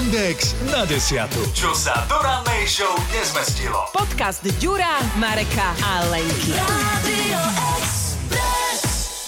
Index na desiatu. Čo sa do rannej show nezmestilo. Podcast Ďura, Mareka a Lenky.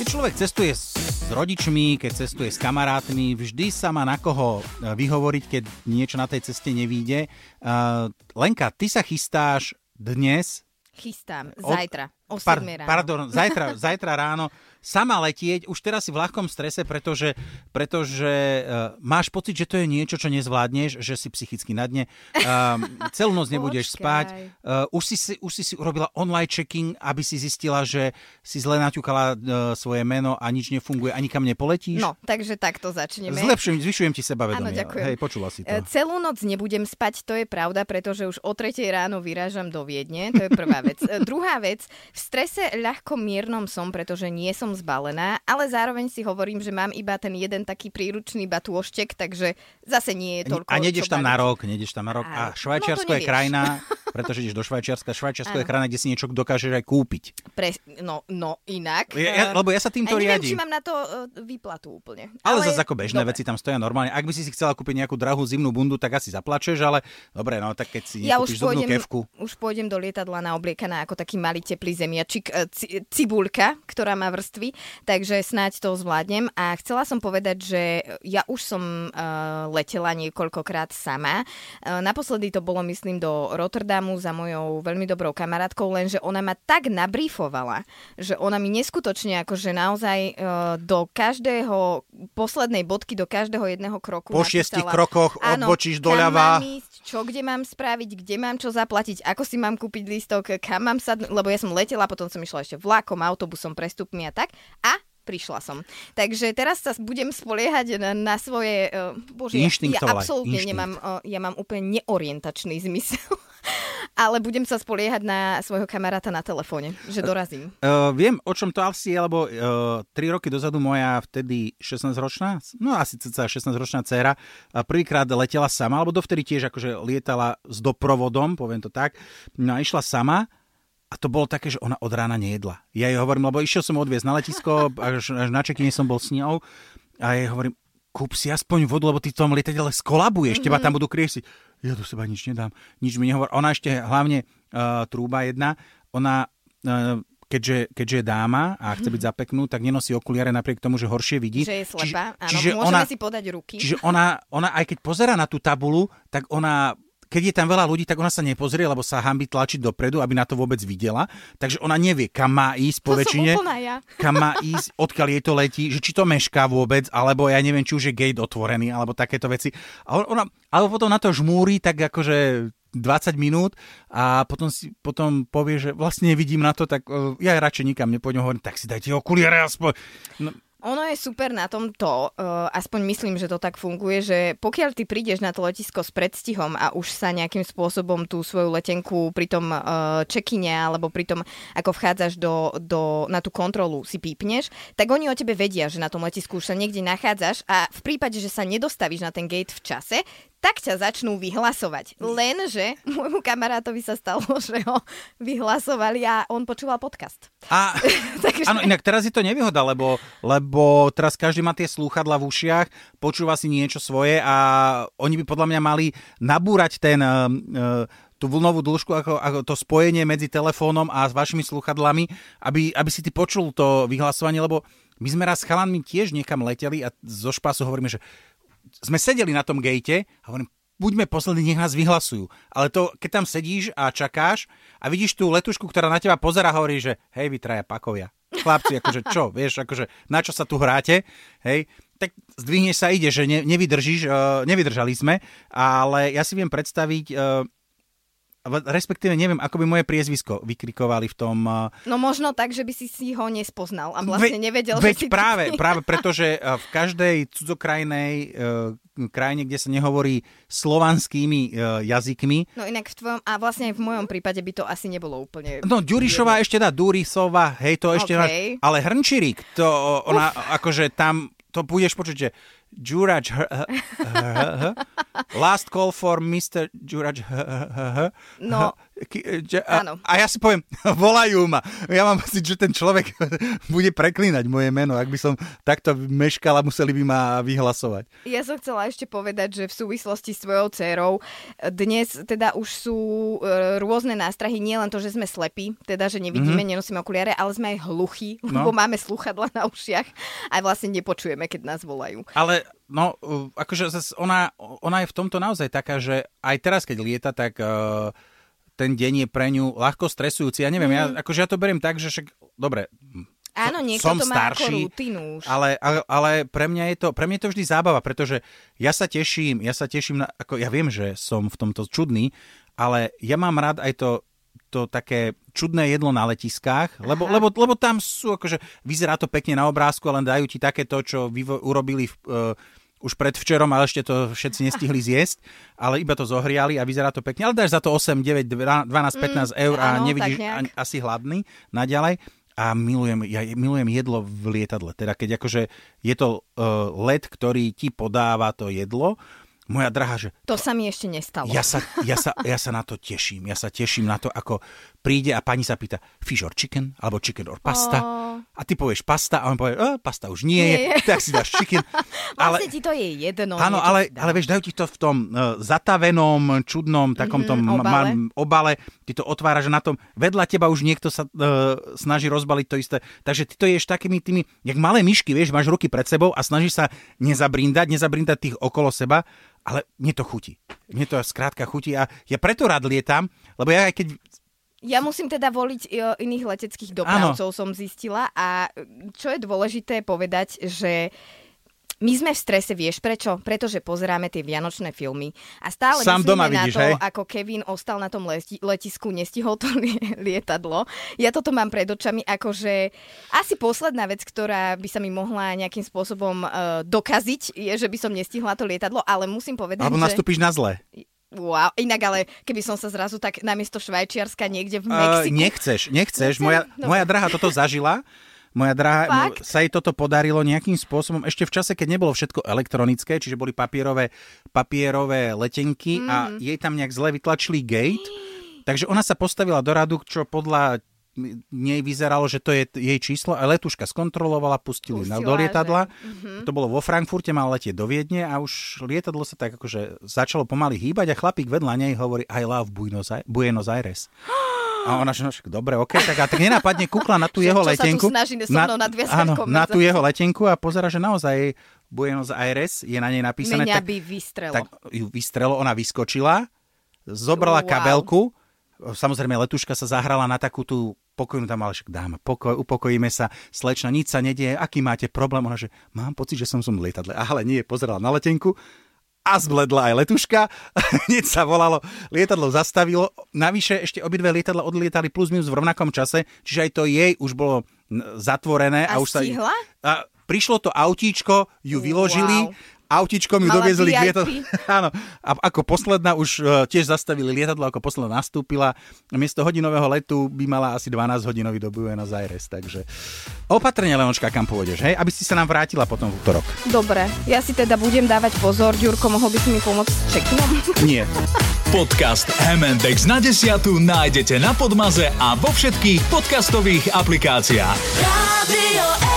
Keď človek cestuje s rodičmi, keď cestuje s kamarátmi, vždy sa má na koho e, vyhovoriť, keď niečo na tej ceste nevíde. Uh, Lenka, ty sa chystáš dnes... Chystám, zajtra, o, o par, 7 ráno. Pardon, zajtra, zajtra ráno sama letieť, už teraz si v ľahkom strese, pretože, pretože uh, máš pocit, že to je niečo, čo nezvládneš, že si psychicky na dne, uh, celú noc nebudeš spať, uh, už, si, už si si urobila online checking, aby si zistila, že si zle naťukala uh, svoje meno a nič nefunguje a nikam nepoletíš? No, takže takto začneme. Zlepšujem, zvyšujem ti sebavedomie. Áno, ďakujem. Hej, počula si to. E, Celú noc nebudem spať, to je pravda, pretože už o 3 ráno vyrážam do Viedne, to je prvá vec. E, Druhá vec, v strese ľahko miernom som, pretože nie som zbalená, ale zároveň si hovorím, že mám iba ten jeden taký príručný batôštek, takže zase nie je toľko. A nejdeš čo tam na rok, nejdeš tam na rok. Á, A Švajčiarsko no je krajina, pretože ideš do Švajčiarska. Švajčiarsko je krajina, kde si niečo dokážeš aj kúpiť. Pre, no, no, inak. Ja, ja, E, lebo ja sa týmto neviem, či riadím. mám na to uh, výplatu úplne. Ale, zase ako bežné dobre. veci tam stoja normálne. Ak by si si chcela kúpiť nejakú drahú zimnú bundu, tak asi zaplačeš, ale dobre, no tak keď si Ja už pôjdem, kevku. už pôjdem do lietadla naobliekaná ako taký malý teplý zemiačik, e, ci, cibulka, ktorá má vrstvy, takže snáď to zvládnem. A chcela som povedať, že ja už som uh, letela niekoľkokrát sama. Uh, naposledy to bolo, myslím, do Rotterdamu za mojou veľmi dobrou kamarátkou, lenže ona ma tak nabrífovala, že ona mi neskutočne akože naozaj uh, do každého poslednej bodky, do každého jedného kroku Po šiestich napísala, krokoch áno, odbočíš doľava. ísť, čo kde mám spraviť, kde mám čo zaplatiť, ako si mám kúpiť lístok, kam mám sadnúť, lebo ja som letela, potom som išla ešte vlakom, autobusom, prestupmi a tak. A prišla som. Takže teraz sa budem spoliehať na, na svoje... Uh, bože, ja, absolútne inštinkt. nemám, uh, ja mám úplne neorientačný zmysel. Ale budem sa spoliehať na svojho kamaráta na telefóne, že dorazím. Uh, viem, o čom to asi je, lebo uh, 3 roky dozadu moja vtedy 16-ročná, no asi cca 16-ročná dcéra, uh, prvýkrát letela sama, alebo dovtedy tiež akože lietala s doprovodom, poviem to tak, no a išla sama a to bolo také, že ona od rána nejedla. Ja jej hovorím, lebo išiel som odviezť na letisko, až, až na čekine som bol s ňou a jej hovorím, kúp si aspoň vodu, lebo ty v tom lietadle skolabuješ, mm-hmm. teba tam budú krieš si. Ja do seba nič nedám, nič mi nehovor. Ona ešte hlavne uh, trúba jedna, ona uh, keďže, keďže je dáma a chce byť zapeknú, tak nenosí okuliare napriek tomu, že horšie vidí. Že je slepá, áno, čiže môžeme ona, si podať ruky. Čiže ona, ona aj keď pozera na tú tabulu, tak ona keď je tam veľa ľudí, tak ona sa nepozrie, lebo sa hambi tlačiť dopredu, aby na to vôbec videla. Takže ona nevie, kam má ísť po to väčšine. ja. kam má ísť, odkiaľ jej to letí, že či to mešká vôbec, alebo ja neviem, či už je gate otvorený, alebo takéto veci. A on- ona, alebo potom na to žmúri tak akože 20 minút a potom, si, potom povie, že vlastne nevidím na to, tak uh, ja radšej nikam nepôjdem, hovorím, tak si dajte okuliare aspoň. No, Ono je super na tomto, uh, aspoň myslím, že to tak funguje, že pokiaľ ty prídeš na to letisko s predstihom a už sa nejakým spôsobom tú svoju letenku pri tom uh, check-ine alebo pri tom, ako vchádzaš do, do, na tú kontrolu si pípneš, tak oni o tebe vedia, že na tom letisku už sa niekde nachádzaš a v prípade, že sa nedostavíš na ten gate v čase, tak ťa začnú vyhlasovať. Lenže môjmu kamarátovi sa stalo, že ho vyhlasovali a on počúval podcast. A, Takže- áno, inak teraz je to nevýhoda, lebo, lebo teraz každý má tie slúchadla v ušiach, počúva si niečo svoje a oni by podľa mňa mali nabúrať ten, uh, uh, tú vlnovú dĺžku, ako, ako to spojenie medzi telefónom a s vašimi slúchadlami, aby, aby si ty počul to vyhlasovanie, lebo my sme raz s chalanmi tiež niekam leteli a zo špasu hovoríme, že sme sedeli na tom gate a hovorím, buďme poslední, nech nás vyhlasujú. Ale to, keď tam sedíš a čakáš a vidíš tú letušku, ktorá na teba pozera, hovorí, že hej, vy traja pakovia. Chlapci, akože čo, vieš, akože na čo sa tu hráte, hej, tak zdvihneš sa, ide, že ne, nevydržíš, uh, nevydržali sme, ale ja si viem predstaviť, uh, respektíve neviem, ako by moje priezvisko vykrikovali v tom... Uh, No možno tak, že by si si ho nespoznal a vlastne Ve- nevedel, veď že si... práve, práve pretože eh, v každej cudzokrajnej eh, krajine, kde sa nehovorí slovanskými eh, jazykmi, No inak v tvojom, a vlastne aj v mojom prípade by to asi nebolo úplne... No, Ďurišová ešte dá, Durisová, hej, to ešte OK. máš, ale Hrnčirík, to ona, akože tam, to budeš počuť, že Juraj. Last call for Mr. Juraj. no. A, a ja si poviem, volajú ma. Ja mám pocit, že ten človek bude preklínať moje meno. Ak by som takto meškala, museli by ma vyhlasovať. Ja som chcela ešte povedať, že v súvislosti s tvojou dcerou dnes teda už sú e, rôzne nástrahy, nie len to, že sme slepí, teda, že nevidíme, mm-hmm. nenosíme okuliare, ale sme aj hluchí, no. lebo máme sluchadla na ušiach a vlastne nepočujeme, keď nás volajú. Ale no, akože ona, ona je v tomto naozaj taká, že aj teraz, keď lieta, tak uh, ten deň je pre ňu ľahko stresujúci. Ja neviem, mm. ja, akože ja to beriem tak, že však, dobre, Áno, niekto som to má starší, ako rutinu už. Ale, ale, ale pre, mňa je to, pre mňa je to vždy zábava, pretože ja sa teším, ja sa teším, na, ako ja viem, že som v tomto čudný, ale ja mám rád aj to, to také čudné jedlo na letiskách, lebo, lebo, lebo tam sú, akože vyzerá to pekne na obrázku, ale dajú ti také to, čo vy urobili v, uh, už predvčerom, ale ešte to všetci nestihli zjesť, ale iba to zohriali a vyzerá to pekne. Ale dáš za to 8, 9, 12, 15 eur a áno, nevidíš ani, asi hladný naďalej. A milujem, ja milujem jedlo v lietadle. Teda keď akože je to uh, let, ktorý ti podáva to jedlo, moja drahá, že... To sa mi ešte nestalo. Ja sa, ja, sa, ja sa na to teším. Ja sa teším na to, ako príde a pani sa pýta fish or chicken, alebo chicken or pasta. Oh. A ty povieš pasta a on povie, e, pasta už nie, nie je, tak si dáš chicken. ale, vlastne ti to je jedno. Áno, ale, ale vieš, dajú ti to v tom uh, zatavenom, čudnom, takom mm-hmm, tom obale. Ma, obale. Ty to otváraš na tom. Vedľa teba už niekto sa uh, snaží rozbaliť to isté. Takže ty to ješ takými tými, jak malé myšky, vieš, máš ruky pred sebou a snažíš sa nezabrindať, nezabrindať tých okolo seba ale mne to chutí. Mne to skrátka chutí a ja preto rád lietam, lebo ja aj keď ja musím teda voliť e, iných leteckých dopravcov, ano. som zistila. A čo je dôležité povedať, že my sme v strese, vieš prečo? Pretože pozeráme tie vianočné filmy a stále Sám doma na vidíš, to, hej? ako Kevin ostal na tom leti- letisku, nestihol to lietadlo. Ja toto mám pred očami, akože asi posledná vec, ktorá by sa mi mohla nejakým spôsobom uh, dokaziť, je, že by som nestihla to lietadlo, ale musím povedať, Alebo že... nastúpiš na zle. Wow, inak ale keby som sa zrazu tak namiesto Švajčiarska niekde v Mexiku... Uh, nechceš, nechceš. Moja, moja drahá toto zažila moja drahá, Fakt? sa jej toto podarilo nejakým spôsobom, ešte v čase, keď nebolo všetko elektronické, čiže boli papierové, papierové letenky mm. a jej tam nejak zle vytlačili gate, takže ona sa postavila do radu, čo podľa nej vyzeralo, že to je jej číslo a letuška skontrolovala, pustili Pustila, do lietadla. Že... Uh-huh. To bolo vo Frankfurte, mal letieť do Viedne a už lietadlo sa tak akože začalo pomaly hýbať a chlapík vedľa nej hovorí I love Buenos Aires. A ona, že no však dobre, ok, tak a tak nenápadne kúkla na tú jeho letenku. na, áno, na tú jeho letenku a pozera, že naozaj Buenos Aires je na nej napísané. Mňa tak, by vystrelo. Tak ju vystrelo, ona vyskočila, zobrala wow. kabelku, samozrejme letuška sa zahrala na takú tú pokojnú tam, ale však dáma, pokoj, upokojíme sa, slečna, nič sa nedieje, aký máte problém? Ona, že mám pocit, že som som v lietadle. Ale nie, pozerala na letenku, a zbledla aj letuška. Hneď sa volalo, lietadlo zastavilo. Navyše ešte obidve lietadla odlietali plus minus v rovnakom čase, čiže aj to jej už bolo zatvorené. A, a už stihla? sa, a prišlo to autíčko, ju vyložili wow autičkom ju doviezli k lietadlu. Áno. A ako posledná už uh, tiež zastavili lietadlo, ako posledná nastúpila. Miesto hodinového letu by mala asi 12 hodinový do Buenos Aires. Takže opatrne, Leončka, kam pôjdeš, hej? Aby si sa nám vrátila potom v útorok. Dobre, ja si teda budem dávať pozor. Ďurko, mohol by si mi pomôcť s čekinom? Nie. Podcast MNDX na desiatu nájdete na Podmaze a vo všetkých podcastových aplikáciách. Radio